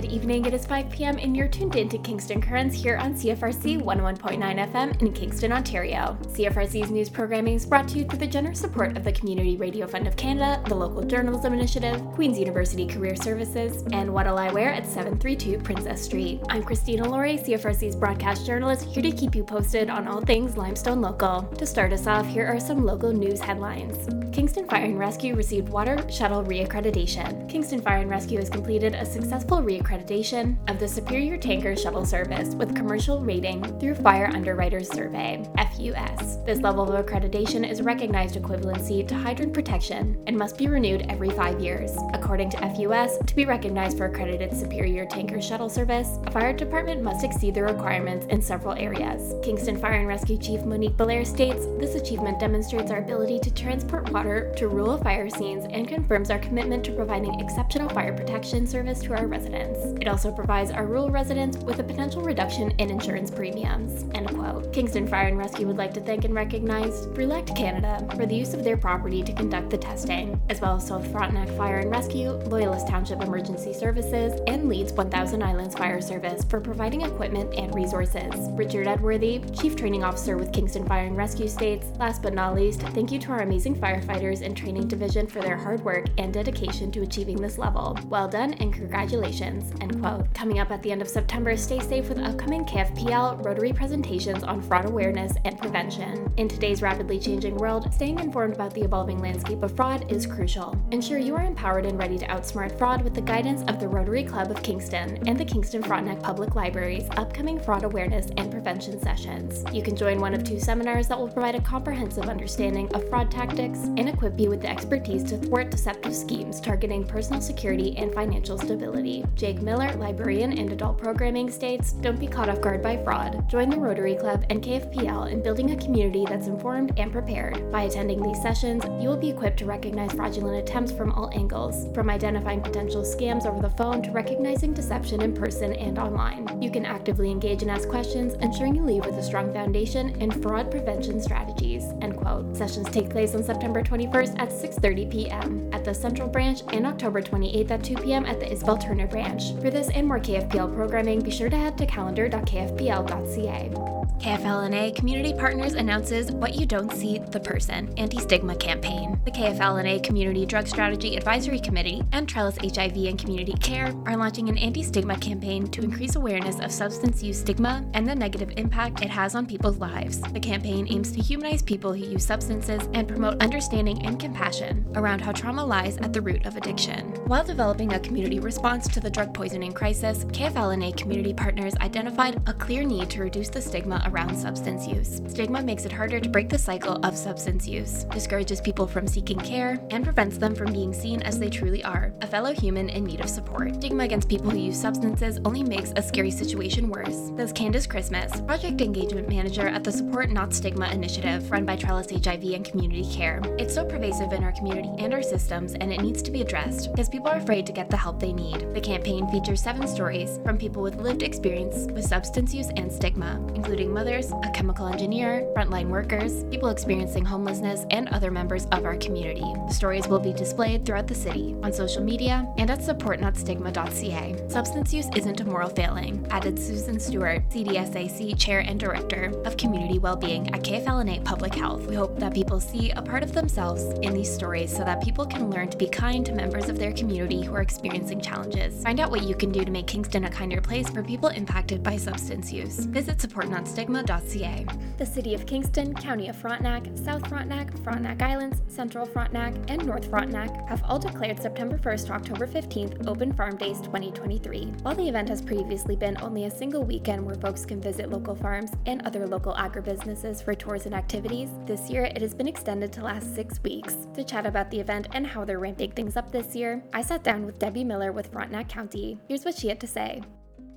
Good evening. It is 5 p.m. and you're tuned in to Kingston Currents here on CFRC 101.9 FM in Kingston, Ontario. CFRC's news programming is brought to you through the generous support of the Community Radio Fund of Canada, the Local Journalism Initiative, Queen's University Career Services, and What'll I Wear at 732 Princess Street. I'm Christena Lawrie, CFRC's broadcast journalist, here to keep you posted on all things Limestone Local. To start us off, here are some local news headlines. Kingston Fire and Rescue received water shuttle reaccreditation. Kingston Fire and Rescue has completed a successful reaccreditation of the Superior Tanker Shuttle Service with commercial rating through Fire Underwriters Survey FUS. This level of accreditation is recognized equivalency to hydrant protection and must be renewed every five years. According to FUS, to be recognized for accredited Superior Tanker Shuttle Service, a fire department must exceed the requirements in several areas. Kingston Fire and Rescue Chief Monique Belair states this achievement demonstrates our ability to transport water to rural fire scenes and confirms our commitment to providing exceptional fire protection service to our residents. It also provides our rural residents with a potential reduction in insurance premiums. End quote. Kingston Fire and Rescue would like to thank and recognize Relect Canada for the use of their property to conduct the testing, as well as South Frontenac Fire and Rescue, Loyalist Township Emergency Services, and Leeds 1000 Islands Fire Service for providing equipment and resources. Richard Edworthy, Chief Training Officer with Kingston Fire and Rescue states, last but not least, thank you to our amazing firefighters and training division for their hard work and dedication to achieving this level. Well done and congratulations. End quote. Coming up at the end of September, stay safe with upcoming KFPL Rotary presentations on fraud awareness and prevention. In today's rapidly changing world, staying informed about the evolving landscape of fraud is crucial. Ensure you are empowered and ready to outsmart fraud with the guidance of the Rotary Club of Kingston and the Kingston Frontenac Public Library's upcoming fraud awareness and prevention sessions. You can join one of two seminars that will provide a comprehensive understanding of fraud tactics and equip you with the expertise to thwart deceptive schemes targeting personal security and financial stability. Jake Miller, librarian and adult programming, states Don't be caught off guard by fraud. Join the Rotary Club and KFPL in building a community that's informed and prepared. By attending these sessions, you will be equipped to recognize fraudulent attempts from all angles, from identifying potential scams over the phone to recognizing deception in person and online. You can actively engage and ask questions, ensuring you leave with a strong foundation in fraud prevention strategies. End quote. Sessions take place on September 21st at 6:30 p.m. at the Central Branch and October 28th at 2 p.m. at the Isabel Turner Branch. For this and more KFPL programming, be sure to head to calendar.kfpl.ca. KFL&A Community Partners announces What You Don't See the Person Anti Stigma Campaign. The KFL&A Community Drug Strategy Advisory Committee and Trellis HIV and Community Care are launching an anti stigma campaign to increase awareness of substance use stigma and the negative impact it has on people's lives. The campaign aims to humanize people who use substances and promote understanding and compassion around how trauma lies at the root of addiction. While developing a community response to the drug poisoning crisis, KFL&A Community Partners identified a clear need to reduce the stigma around substance use. Stigma makes it harder to break the cycle of substance use, discourages people from seeking care, and prevents them from being seen as they truly are a fellow human in need of support. Stigma against people who use substances only makes a scary situation worse, says Candace Christmas, Project Engagement Manager at the Support Not Stigma initiative run by Trellis HIV and Community Care. It's so pervasive in our community and our systems, and it needs to be addressed because people are afraid to get the help they need. The campaign features seven stories from people with lived experience with substance use and stigma, including mothers, a chemical engineer, frontline workers, people experiencing homelessness, and other members of our community. The stories will be displayed throughout the city, on social media, and at supportnotstigma.ca. Substance use isn't a moral failing, added Susan Stewart, CDSAC Chair and Director of Community Wellbeing at KFL&A Public Health. We hope that people see a part of themselves in these stories so that people can learn to be kind to members of their community who are experiencing challenges. Find out what you can do to make Kingston a kinder place for people impacted by substance use. Visit supportnotstigma.ca. The City of Kingston, County of Frontenac, South Frontenac, Frontenac Islands, Central Frontenac, and North Frontenac have all declared September 1st to October 15th Open Farm Days 2023. While the event has previously been only a single weekend where folks can visit local farms and other local agribusinesses for tours and activities, this year it has been extended to last six weeks. To chat about the event and how they're ramping things up this year, I sat down with Debbie Miller with Frontenac County. Here's what she had to say.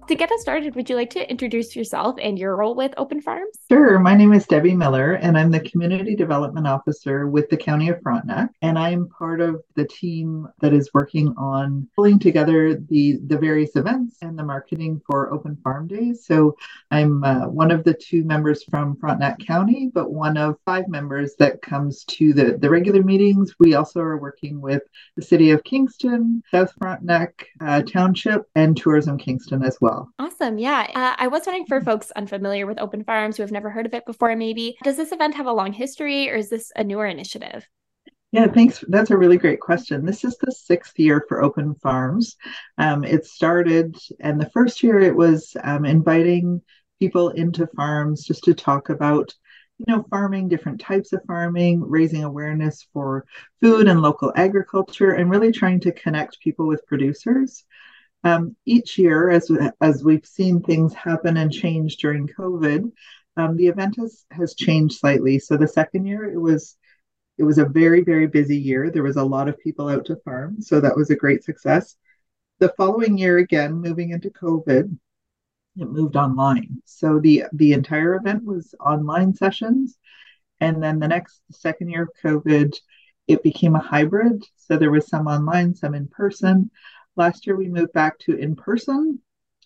To get us started, would you like to introduce yourself and your role with Open Farms? Sure. My name is Debbie Miller, and I'm the Community Development Officer with the County of Frontenac. And I'm part of the team that is working on pulling together the, the various events and the marketing for Open Farm Days. So I'm uh, one of the two members from Frontenac County, but one of five members that comes to the, the regular meetings. We also are working with the City of Kingston, South Frontenac uh, Township, and Tourism Kingston as well. Awesome. Yeah. Uh, I was wondering for folks unfamiliar with open farms who have never heard of it before, maybe, does this event have a long history or is this a newer initiative? Yeah, thanks. That's a really great question. This is the sixth year for Open Farms. Um, it started, and the first year it was um, inviting people into farms just to talk about you know, farming, different types of farming, raising awareness for food and local agriculture, and really trying to connect people with producers. Um, each year, as as we've seen things happen and change during COVID, um, the event has has changed slightly. So the second year, it was it was a very very busy year. There was a lot of people out to farm, so that was a great success. The following year, again, moving into COVID, it moved online. So the the entire event was online sessions, and then the next second year of COVID, it became a hybrid. So there was some online, some in person. Last year we moved back to in person,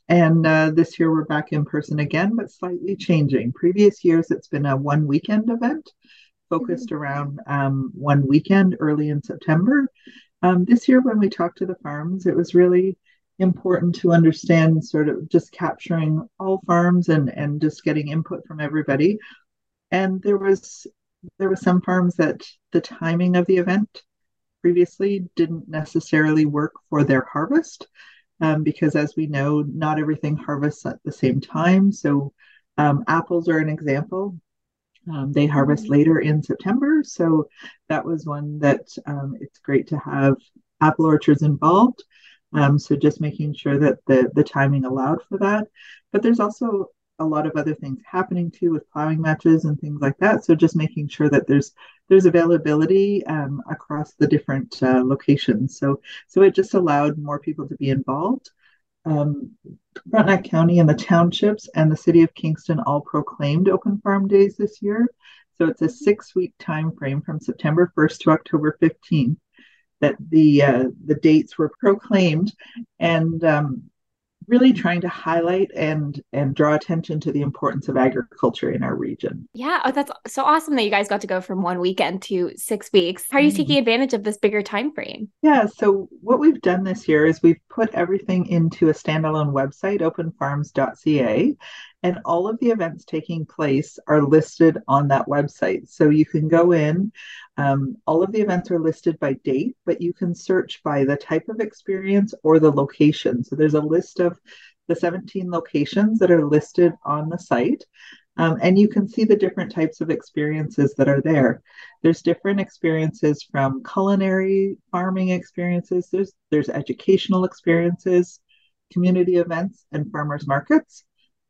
and uh, this year we're back in person again, but slightly changing. Previous years it's been a one weekend event focused mm-hmm. around um, one weekend early in September. Um, this year, when we talked to the farms, it was really important to understand sort of just capturing all farms and and just getting input from everybody. And there was there was some farms that the timing of the event previously didn't necessarily work for their harvest um, because, as we know, not everything harvests at the same time. So, um, apples are an example. Um, they harvest mm-hmm. later in September. So, that was one that um, it's great to have apple orchards involved. Um, so, just making sure that the, the timing allowed for that. But there's also a lot of other things happening too with plowing matches and things like that. So just making sure that there's there's availability um, across the different uh, locations. So so it just allowed more people to be involved. Um, Frontenac County and the townships and the city of Kingston all proclaimed open farm days this year. So it's a six week time frame from September 1st to October 15th that the uh, the dates were proclaimed and um, really trying to highlight and and draw attention to the importance of agriculture in our region. Yeah, oh, that's so awesome that you guys got to go from one weekend to six weeks. How are you mm-hmm. taking advantage of this bigger time frame? Yeah, so what we've done this year is we've put everything into a standalone website, openfarms.ca, and all of the events taking place are listed on that website. So you can go in. Um, all of the events are listed by date, but you can search by the type of experience or the location. So there's a list of the 17 locations that are listed on the site. Um, and you can see the different types of experiences that are there. There's different experiences from culinary farming experiences. There's there's educational experiences, community events, and farmers markets.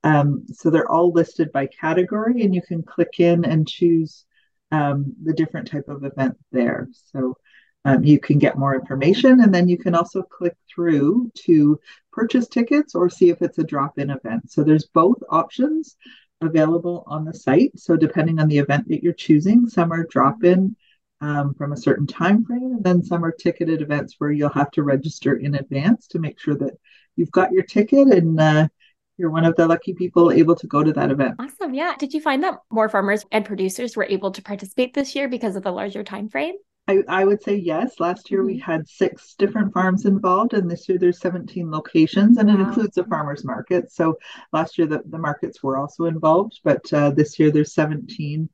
Um, so they're all listed by category, and you can click in and choose um, the different type of event there. So um, you can get more information, and then you can also click through to purchase tickets or see if it's a drop-in event. So there's both options available on the site. So depending on the event that you're choosing, some are drop-in um, from a certain time frame, and then some are ticketed events where you'll have to register in advance to make sure that you've got your ticket and uh, you're one of the lucky people able to go to that event. Awesome. Yeah. Did you find that more farmers and producers were able to participate this year because of the larger time frame? I, I would say yes. Last year mm-hmm. we had six different farms involved, and this year there's 17 locations, and wow. it includes a farmers market. So last year the, the markets were also involved, but uh, this year there's 17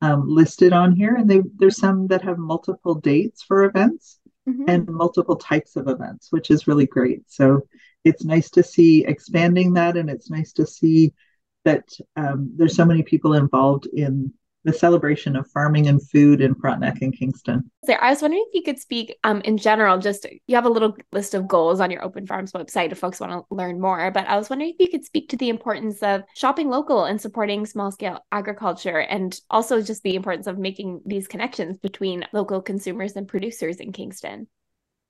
um, listed on here, and they, there's some that have multiple dates for events mm-hmm. and multiple types of events, which is really great. So it's nice to see expanding that, and it's nice to see that um, there's so many people involved in the celebration of farming and food in Frontenac and Kingston. I was wondering if you could speak um, in general, just you have a little list of goals on your Open Farms website if folks want to learn more, but I was wondering if you could speak to the importance of shopping local and supporting small scale agriculture and also just the importance of making these connections between local consumers and producers in Kingston.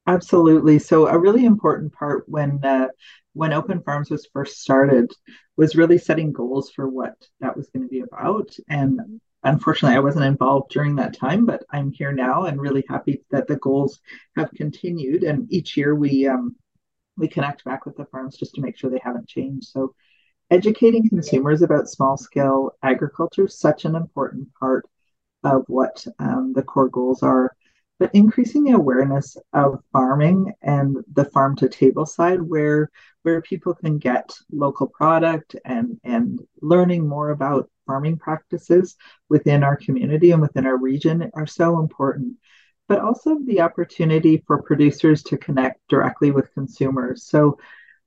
Absolutely. So a really important part when uh, when Open Farms was first started was really setting goals for what that was going to be about. And unfortunately, I wasn't involved during that time, but I'm here now and really happy that the goals have continued. And each year we um, we connect back with the farms just to make sure they haven't changed. So educating consumers about small scale agriculture is such an important part of what um, the core goals are but increasing the awareness of farming and the farm to table side where where people can get local product and and learning more about farming practices within our community and within our region are so important but also the opportunity for producers to connect directly with consumers. So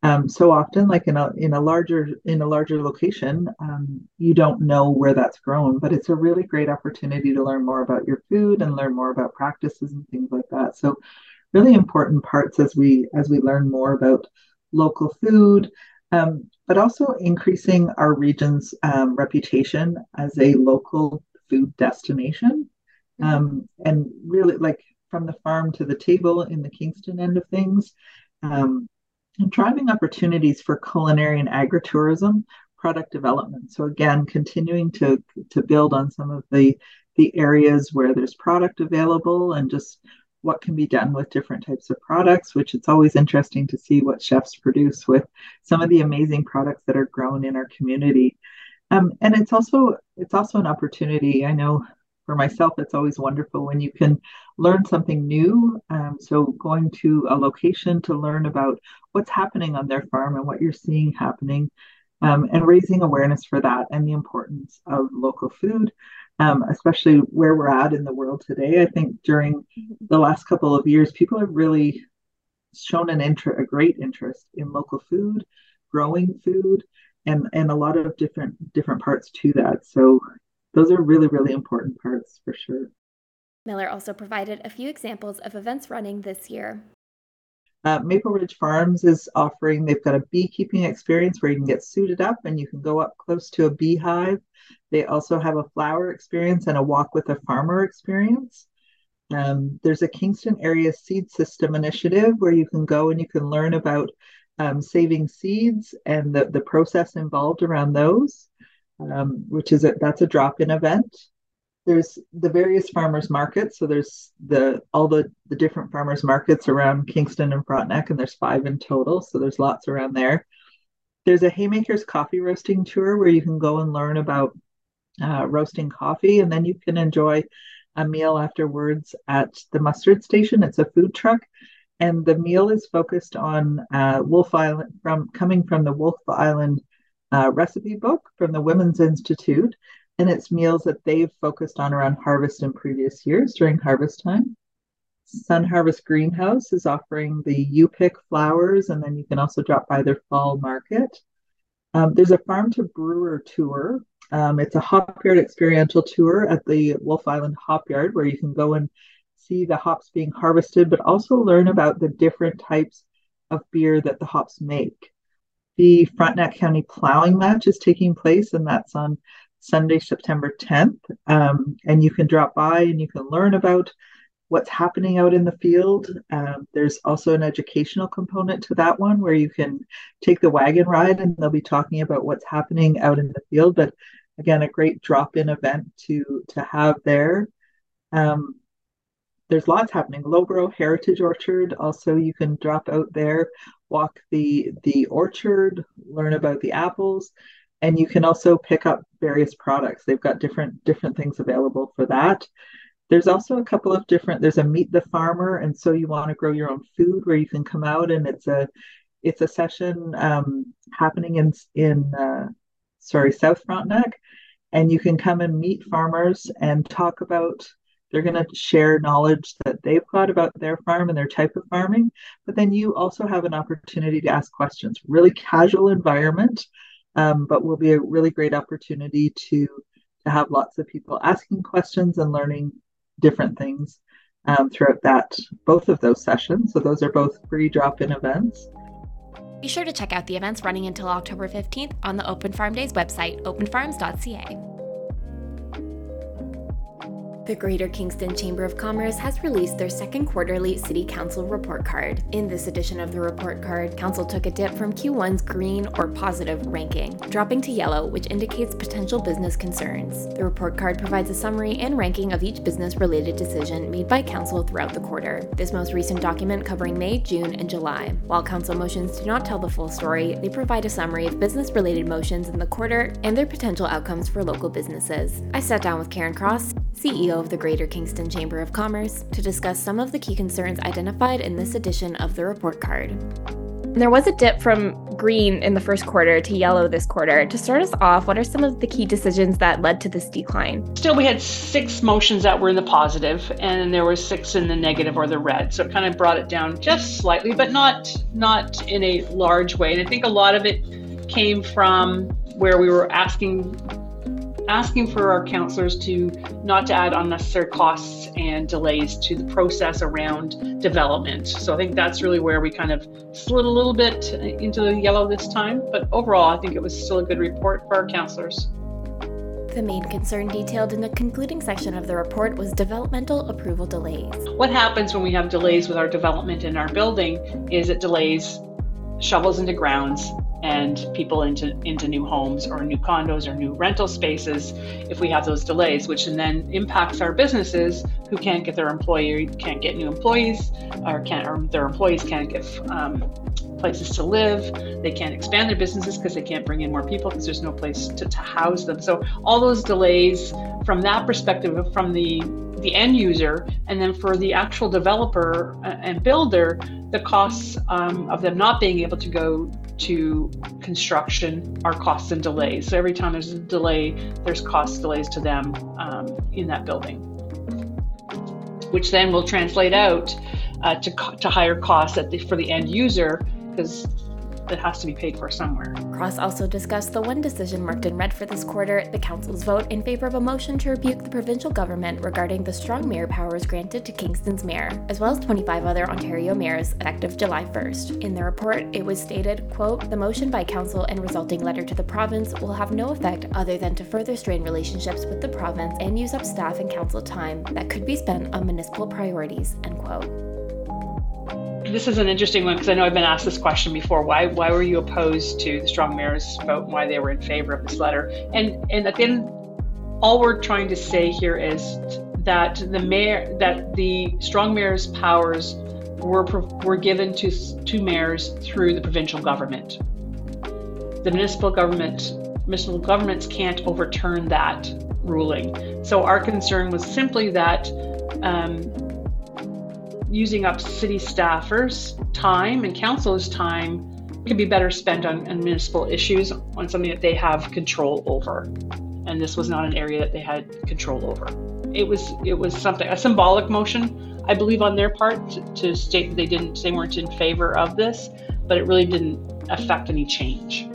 um, so often, like in a in a larger in a larger location, um, you don't know where that's grown, but it's a really great opportunity to learn more about your food and learn more about practices and things like that. So, really important parts as we as we learn more about local food, um, but also increasing our region's um, reputation as a local food destination, mm-hmm. um, and really like from the farm to the table in the Kingston end of things. Um, driving opportunities for culinary and agritourism product development. So again, continuing to to build on some of the the areas where there's product available and just what can be done with different types of products, which it's always interesting to see what chefs produce with some of the amazing products that are grown in our community. Um, and it's also it's also an opportunity. I know for myself, it's always wonderful when you can learn something new. Um, so, going to a location to learn about what's happening on their farm and what you're seeing happening, um, and raising awareness for that and the importance of local food, um, especially where we're at in the world today. I think during the last couple of years, people have really shown an interest, a great interest in local food, growing food, and and a lot of different different parts to that. So those are really, really important parts for sure. Miller also provided a few examples of events running this year. Uh, Maple Ridge Farms is offering, they've got a beekeeping experience where you can get suited up and you can go up close to a beehive. They also have a flower experience and a walk with a farmer experience. Um, there's a Kingston Area Seed System initiative where you can go and you can learn about um, saving seeds and the, the process involved around those um, which is a, that's a drop-in event. There's the various farmers markets. So there's the all the the different farmers markets around Kingston and Frontenac, and there's five in total. So there's lots around there. There's a Haymakers coffee roasting tour where you can go and learn about uh, roasting coffee, and then you can enjoy a meal afterwards at the mustard station. It's a food truck, and the meal is focused on uh, Wolfe Island from coming from the Wolfe Island uh, recipe book from the Women's Institute, and it's meals that they've focused on around harvest in previous years during harvest time. Sun Harvest Greenhouse is offering the You Pick flowers, and then you can also drop by their fall market. Um, there's a farm to brewer tour. Um, it's a hopyard experiential tour at the Wolfe Island Hopyard where you can go and see the hops being harvested, but also learn about the different types of beer that the hops make. The Frontenac County Plowing Match is taking place, and that's on Sunday, September 10th. Um, and you can drop by and you can learn about what's happening out in the field. Um, there's also an educational component to that one where you can take the wagon ride and they'll be talking about what's happening out in the field. But again, a great drop in event to, to have there. Um, there's lots happening. Loughborough Heritage Orchard, also you can drop out there, walk the the orchard, learn about the apples, and you can also pick up various products. They've got different different things available for that. There's also a couple of different. There's a meet the farmer, and so you want to grow your own food, where you can come out and it's a it's a session um, happening in in uh, sorry South Frontenac, and you can come and meet farmers and talk about they're going to share knowledge that they've got about their farm and their type of farming. But then you also have an opportunity to ask questions. Really casual environment, um, but will be a really great opportunity to to have lots of people asking questions and learning different things um, throughout that both of those sessions. So those are both free drop-in events. Be sure to check out the events running until October 15th on the Open Farm Days website, openfarms.ca. The Greater Kingston Chamber of Commerce has released their second quarterly City Council report card. In this edition of the report card, Council took a dip from Q1's green or positive ranking, dropping to yellow, which indicates potential business concerns. The report card provides a summary and ranking of each business related decision made by Council throughout the quarter. This most recent document covering May, June, and July. While Council motions do not tell the full story, they provide a summary of business related motions in the quarter and their potential outcomes for local businesses. I sat down with Karen Cross, CEO of the Greater Kingston Chamber of Commerce, to discuss some of the key concerns identified in this edition of the report card. There was a dip from green in the first quarter to yellow this quarter. To start us off, what are some of the key decisions that led to this decline? Still, we had six motions that were in the positive, and there were six in the negative or the red. So it kind of brought it down just slightly, but not not in a large way. And I think a lot of it came from where we were asking asking for our counselors to not to add unnecessary costs and delays to the process around development. So I think that's really where we kind of slid a little bit into the yellow this time. But overall, I think it was still a good report for our counselors. The main concern detailed in the concluding section of the report was developmental approval delays. What happens when we have delays with our development in our building is it delays shovels into grounds and people into into new homes or new condos or new rental spaces if we have those delays which then impacts our businesses who can't get their employee can't get new employees or can't or their employees can't get um, places to live. They can't expand their businesses because they can't bring in more people because there's no place to, to house them. So all those delays from that perspective from the the end user and then for the actual developer uh, and builder the costs um, of them not being able to go to construction are costs and delays. So every time there's a delay, there's cost delays to them um, in that building, which then will translate out uh, to, to higher costs the, for the end user because that has to be paid for somewhere. Cross also discussed the one decision marked in red for this quarter the Council's vote in favor of a motion to rebuke the provincial government regarding the strong mayor powers granted to Kingston's mayor, as well as 25 other Ontario mayors effective July 1st. In the report, it was stated, quote, the motion by Council and resulting letter to the province will have no effect other than to further strain relationships with the province and use up staff and council time that could be spent on municipal priorities, end quote this is an interesting one because I know I've been asked this question before. Why why were you opposed to the strong mayor's vote and why they were in favor of this letter? And and at the end, all we're trying to say here is that the mayor that the strong mayor's powers were were given to to mayors through the provincial government. The municipal government municipal governments can't overturn that ruling. So our concern was simply that. Um, using up city staffers' time and council's time could be better spent on, on, municipal issues on something that they have control over. And this was not an area that they had control over. It was it was something a symbolic motion, I believe, on their part to, to state that they didn't they weren't in favor of this, but it really didn't affect any change.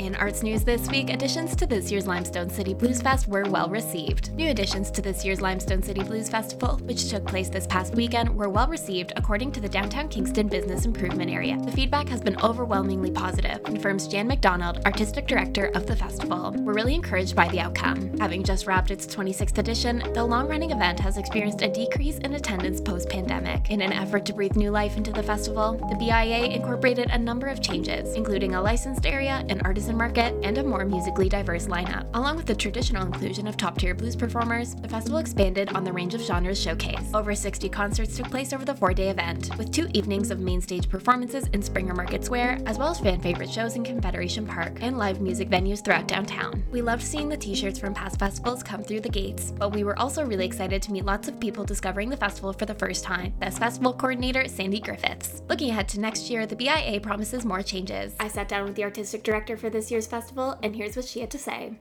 In arts news this week, additions to this year's Limestone City Blues Fest were well received. New additions to this year's Limestone City Blues Festival, which took place this past weekend, were well received according to the Downtown Kingston Business Improvement Area. The feedback has been overwhelmingly positive, confirms Jan McDonald, artistic director of the festival. We're really encouraged by the outcome. Having just wrapped its 26th edition, the long running event has experienced a decrease in attendance post pandemic. In an effort to breathe new life into the festival, the BIA incorporated a number of changes, including a licensed area, an artisan market, and a more musically diverse lineup. Along with the traditional inclusion of top tier blues performers, the festival expanded on the range of genres showcased. Over 60 concerts took place over the four day event, with two evenings of main stage performances in Springer Market Square, as well as fan favorite shows in Confederation Park and live music venues throughout downtown. We loved seeing the t shirts from past festivals come through the gates, but we were also really excited to meet lots of people discovering the festival for the first time. That's festival coordinator Sandy Griffiths. Looking ahead to next year, the BIA promises more changes. I sat down with the artistic director for the this year's festival, and here's what she had to say.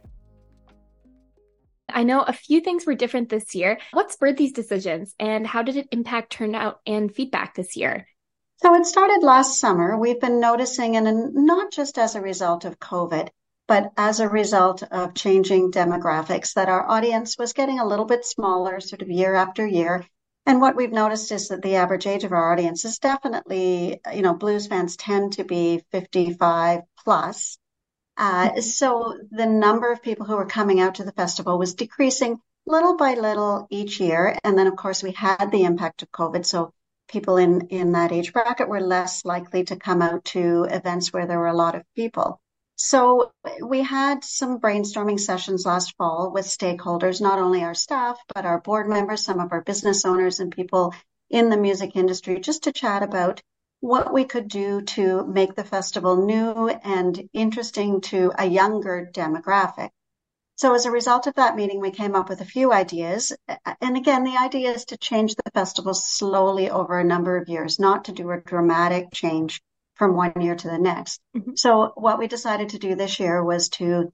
I know a few things were different this year. What spurred these decisions, and how did it impact turnout and feedback this year? So it started last summer. We've been noticing, and not just as a result of COVID, but as a result of changing demographics, that our audience was getting a little bit smaller sort of year after year. And what we've noticed is that the average age of our audience is definitely, you know, blues fans tend to be 55 plus. Uh, so the number of people who were coming out to the festival was decreasing, little by little each year. And then, of course, we had the impact of COVID. So people in, in that age bracket were less likely to come out to events where there were a lot of people. So we had some brainstorming sessions last fall with stakeholders, not only our staff, but our board members, some of our business owners and people in the music industry, just to chat about what we could do to make the festival new and interesting to a younger demographic. So as a result of that meeting, we came up with a few ideas. And again, the idea is to change the festival slowly over a number of years, not to do a dramatic change from one year to the next. Mm-hmm. So what we decided to do this year was to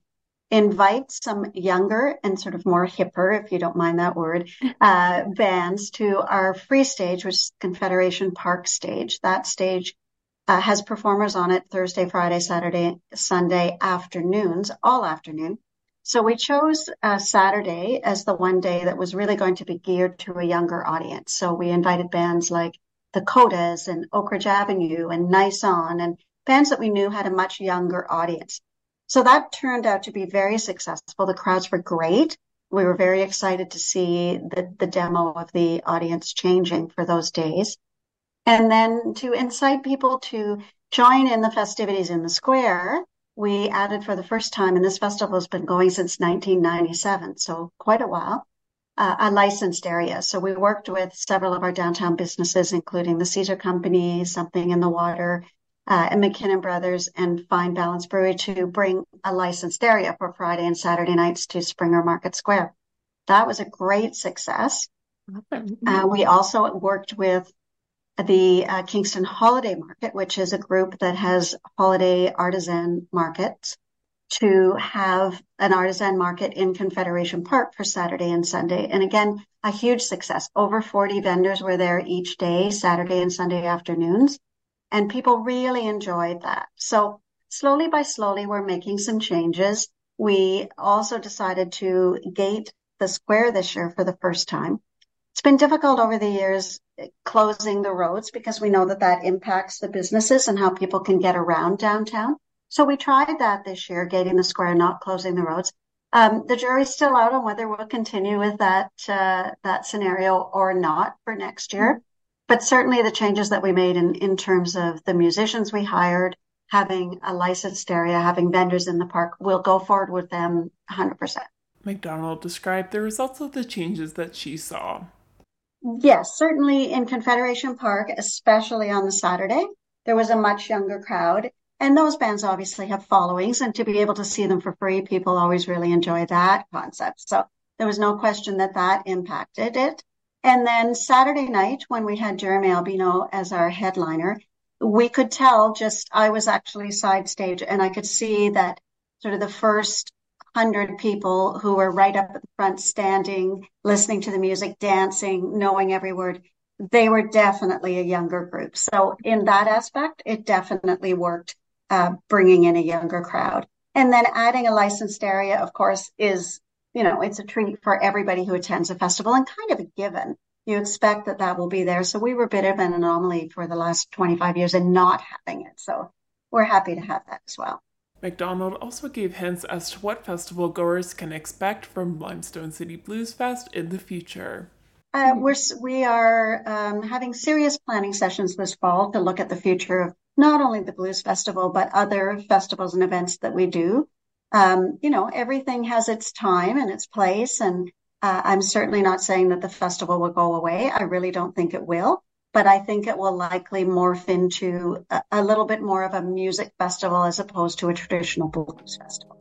invite some younger and sort of more hipper, if you don't mind that word, uh, bands to our free stage, which is Confederation Park stage. That stage uh, has performers on it Thursday, Friday, Saturday, Sunday afternoons, all afternoon. So we chose uh, Saturday as the one day that was really going to be geared to a younger audience. So we invited bands like the Codas and Oak Ridge Avenue and Nice On and bands that we knew had a much younger audience. So that turned out to be very successful. The crowds were great. We were very excited to see the, the demo of the audience changing for those days. And then to incite people to join in the festivities in the square, we added for the first time, and this festival has been going since 1997, so quite a while, uh, a licensed area. So we worked with several of our downtown businesses, including the Caesar Company, Something in the Water, uh, and McKinnon Brothers and Fine Balance Brewery to bring a licensed area for Friday and Saturday nights to Springer Market Square. That was a great success. Uh, we also worked with the uh, Kingston Holiday Market, which is a group that has holiday artisan markets to have an artisan market in Confederation Park for Saturday and Sunday. And again, a huge success. Over 40 vendors were there each day, Saturday and Sunday afternoons. And people really enjoyed that. So slowly by slowly, we're making some changes. We also decided to gate the square this year for the first time. It's been difficult over the years closing the roads because we know that that impacts the businesses and how people can get around downtown. So we tried that this year, gating the square, not closing the roads. Um, the jury's still out on whether we'll continue with that uh, that scenario or not for next year. But certainly the changes that we made in, in terms of the musicians we hired, having a licensed area, having vendors in the park, we'll go forward with them 100%. McDonald described the results of the changes that she saw. Yes, certainly in Confederation Park, especially on the Saturday, there was a much younger crowd. And those bands obviously have followings, and to be able to see them for free, people always really enjoy that concept. So there was no question that that impacted it. And then Saturday night, when we had Jeremie Albino as our headliner, we could tell just I was actually side stage, and I could see that sort of the first hundred people who were right up at the front, standing, listening to the music, dancing, knowing every word they were definitely a younger group. So in that aspect, it definitely worked uh, bringing in a younger crowd. And then adding a licensed area, of course, is, you know, it's a treat for everybody who attends a festival and kind of a given. You expect that that will be there. So we were a bit of an anomaly for the last 25 years in not having it. So we're happy to have that as well. McDonald also gave hints as to what festival goers can expect from Limestone City Blues Fest in the future. Uh, we're we are um, having serious planning sessions this fall to look at the future of not only the Blues Festival, but other festivals and events that we do. Um, you know, everything has its time and its place. And uh, I'm certainly not saying that the festival will go away. I really don't think it will. But I think it will likely morph into a, a little bit more of a music festival as opposed to a traditional blues festival.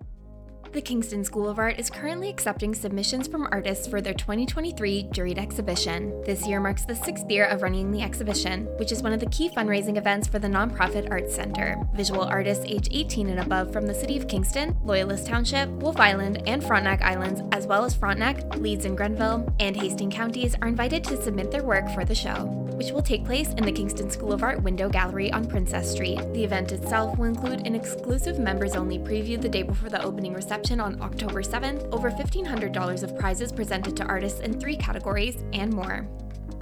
The Kingston School of Art is currently accepting submissions from artists for their 2023 juried exhibition. This year marks the sixth year of running the exhibition, which is one of the key fundraising events for the nonprofit Arts Center. Visual artists age 18 and above from the City of Kingston, Loyalist Township, Wolfe Island, and Frontenac Islands, as well as Frontenac, Leeds and Grenville, and Hastings counties, are invited to submit their work for the show, which will take place in the Kingston School of Art Window Gallery on Princess Street. The event itself will include an exclusive members only preview the day before the opening reception reception on October 7th, over $1,500 of prizes presented to artists in three categories, and more.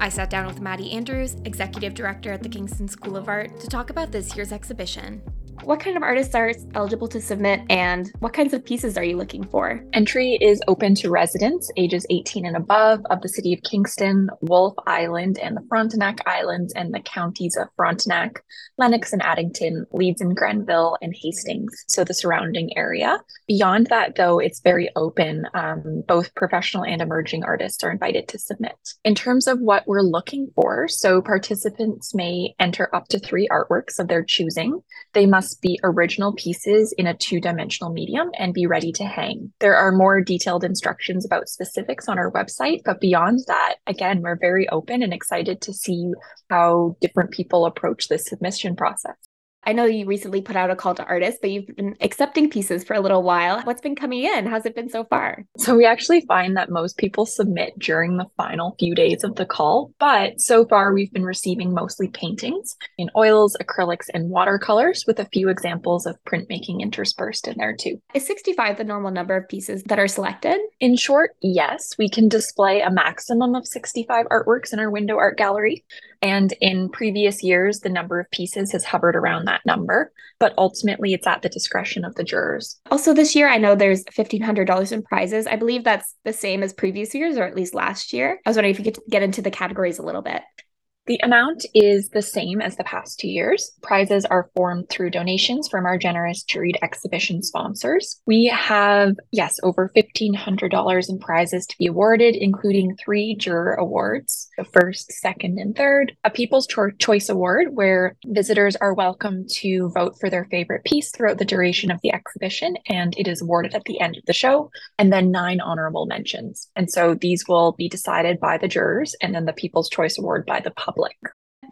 I sat down with Maddie Andrews, Executive Director at the Kingston School of Art, to talk about this year's exhibition. What kind of artists are eligible to submit and what kinds of pieces are you looking for? Entry is open to residents ages 18 and above of the city of Kingston, Wolfe Island, and the Frontenac Islands, and the counties of Frontenac, Lennox and Addington, Leeds and Grenville, and Hastings, so the surrounding area. Beyond that, though, it's very open. Um, both professional and emerging artists are invited to submit. In terms of what we're looking for, so participants may enter up to three artworks of their choosing. They must be original pieces in a two dimensional medium and be ready to hang. There are more detailed instructions about specifics on our website, but beyond that, again, we're very open and excited to see how different people approach this submission process. I know you recently put out a call to artists, but you've been accepting pieces for a little while. What's been coming in? How's it been so far? So, we actually find that most people submit during the final few days of the call, but so far we've been receiving mostly paintings in oils, acrylics, and watercolors with a few examples of printmaking interspersed in there too. Is 65 the normal number of pieces that are selected? In short, yes. We can display a maximum of 65 artworks in our window art gallery. And in previous years, the number of pieces has hovered around that number, but ultimately it's at the discretion of the jurors. Also, this year, I know there's $1,500 in prizes. I believe that's the same as previous years, or at least last year. I was wondering if you could get into the categories a little bit. The amount is the same as the past two years. Prizes are formed through donations from our generous juried exhibition sponsors. We have, yes, over $1,500 in prizes to be awarded, including three juror awards the first, second, and third, a People's Cho- Choice Award, where visitors are welcome to vote for their favorite piece throughout the duration of the exhibition, and it is awarded at the end of the show, and then nine honorable mentions. And so these will be decided by the jurors, and then the People's Choice Award by the public public.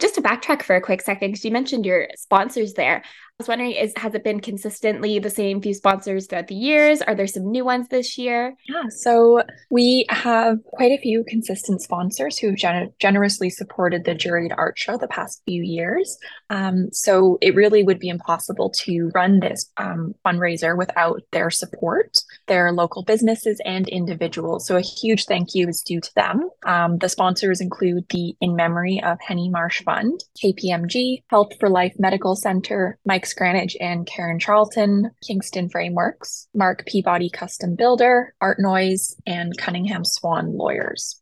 Just to backtrack for a quick second, because you mentioned your sponsors there was wondering is has it been consistently the same few sponsors throughout the years? Are there some new ones this year? Yeah so we have quite a few consistent sponsors who've gen- generously supported the juried art show the past few years. Um, so it really would be impossible to run this um, fundraiser without their support. Their local businesses and individuals so a huge thank you is due to them. Um, the sponsors include the in memory of henny marsh fund kpmg health for life medical center mike's Scranage and Karen Charlton, Kingston Frameworks, Mark Peabody Custom Builder, Art Noise, and Cunningham Swan Lawyers.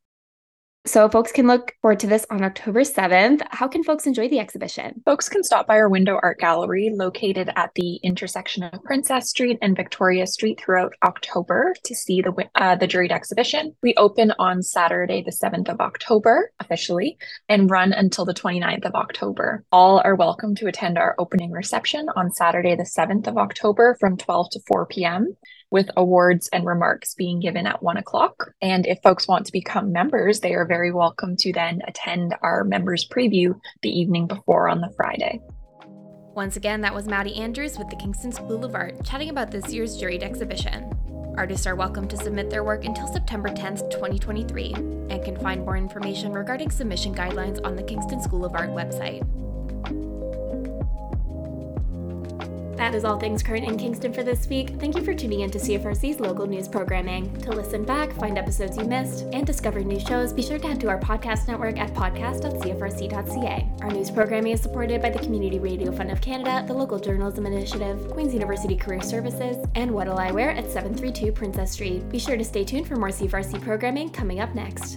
So folks can look forward to this on October 7th. How can folks enjoy the exhibition? Folks can stop by our window art gallery located at the intersection of Princess Street and Victoria Street throughout October to see the uh, the juried exhibition. We open on Saturday the 7th of October officially and run until the 29th of October. All are welcome to attend our opening reception on Saturday the 7th of October from 12 to 4 p.m with awards and remarks being given at one o'clock. And if folks want to become members, they are very welcome to then attend our members preview the evening before on the Friday. Once again, that was Maddie Andrews with the Kingston School of Art chatting about this year's juried exhibition. Artists are welcome to submit their work until September 10th, 2023, and can find more information regarding submission guidelines on the Kingston School of Art website. That is all things current in Kingston for this week. Thank you for tuning in to CFRC's local news programming. To listen back, find episodes you missed, and discover new shows, be sure to head to our podcast network at podcast.cfrc.ca. Our news programming is supported by the Community Radio Fund of Canada, the Local Journalism Initiative, Queen's University Career Services, and What'll I Wear at 732 Princess Street. Be sure to stay tuned for more CFRC programming coming up next.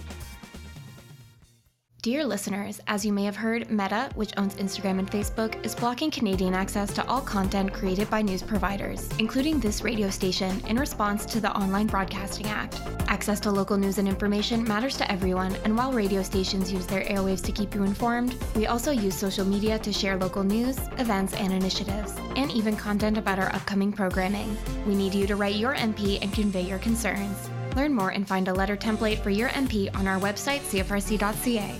Dear listeners, as you may have heard, Meta, which owns Instagram and Facebook, is blocking Canadian access to all content created by news providers, including this radio station, in response to the Online Broadcasting Act. Access to local news and information matters to everyone, and while radio stations use their airwaves to keep you informed, we also use social media to share local news, events, and initiatives, and even content about our upcoming programming. We need you to write your MP and convey your concerns. Learn more and find a letter template for your MP on our website, cfrc.ca.